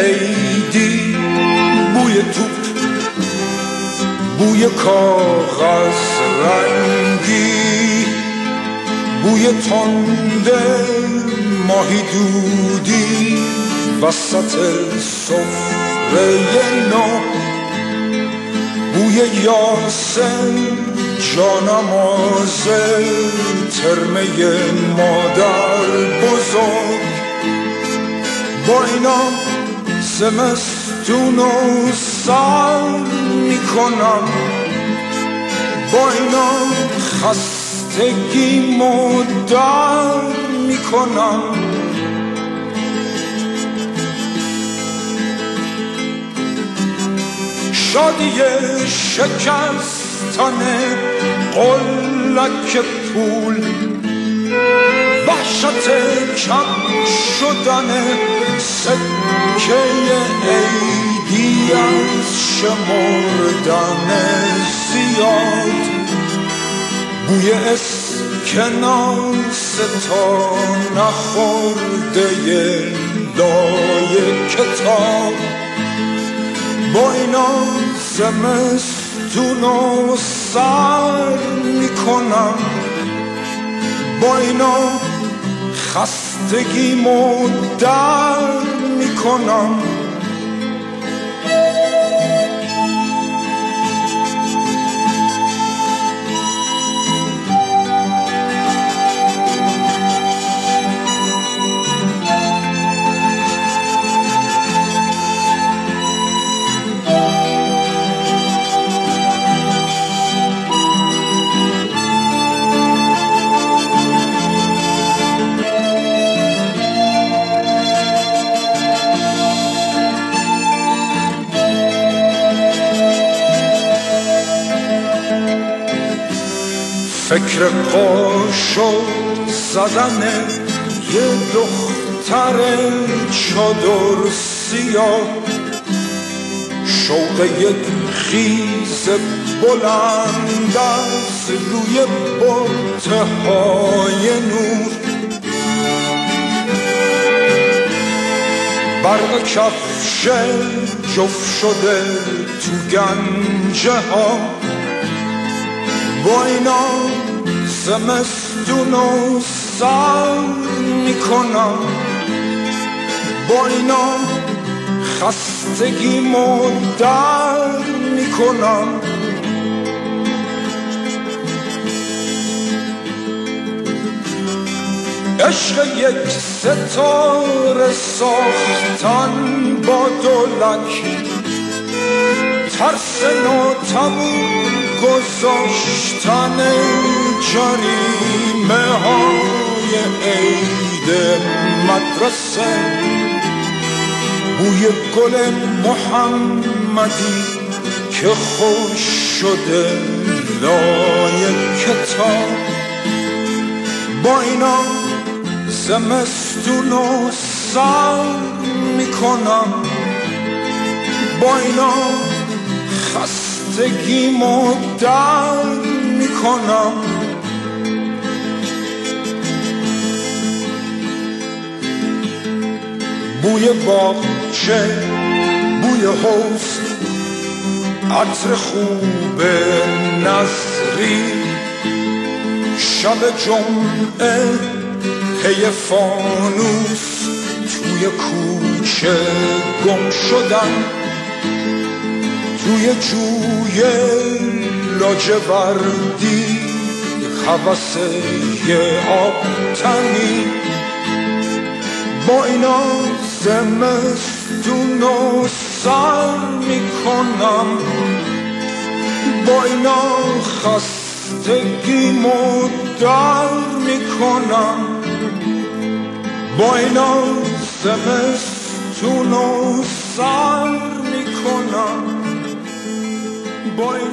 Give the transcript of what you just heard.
عیدی بوی تو بوی کاغذ رنگی بوی تند ماهی دودی وسط صفره نو بوی یاسم جانماز ترمه مادر بزرگ. با اینا زمستون و سر می‌کنم. با اینا خستگی مدر می‌کنم. شادی شکستن قلک پول. وحشت کم شدن سکه عیدی از شمردن زیاد. بوی اسکناس تا نخورده لای کتاب. با اینا زمستون سر می‌کنم. با اینا خستگی در می‌کنم. فکر قاشق زدن یه دختر چادر سیاه. شوق یک خیز بلند از روی برته های نور. برق کفش جفت شده تو گنجه ها با اینا زمستون و سر می‌کنم. با اینا خستگی در می‌کنم. عشق یک ستاره ساختن با دولک ترس ناتمون گذاشتن جریمه های عید مدرسه. بوی گل محمدی که خوش شده لای کتاب. با اینا زمستون و سر می‌کنم. با اینا خستگی در می‌کنم. بوی باغچه بوی حوز عطر خوب نظری. شب جمعه پی فانوس توی کوچه گم شدن توی جوی لاجوردی یه آب تنی با اینا زمستون و سر می‌کنم. با اینا خستگی در می‌کنم. با اینا زمستون و سر می‌کنم. با اینا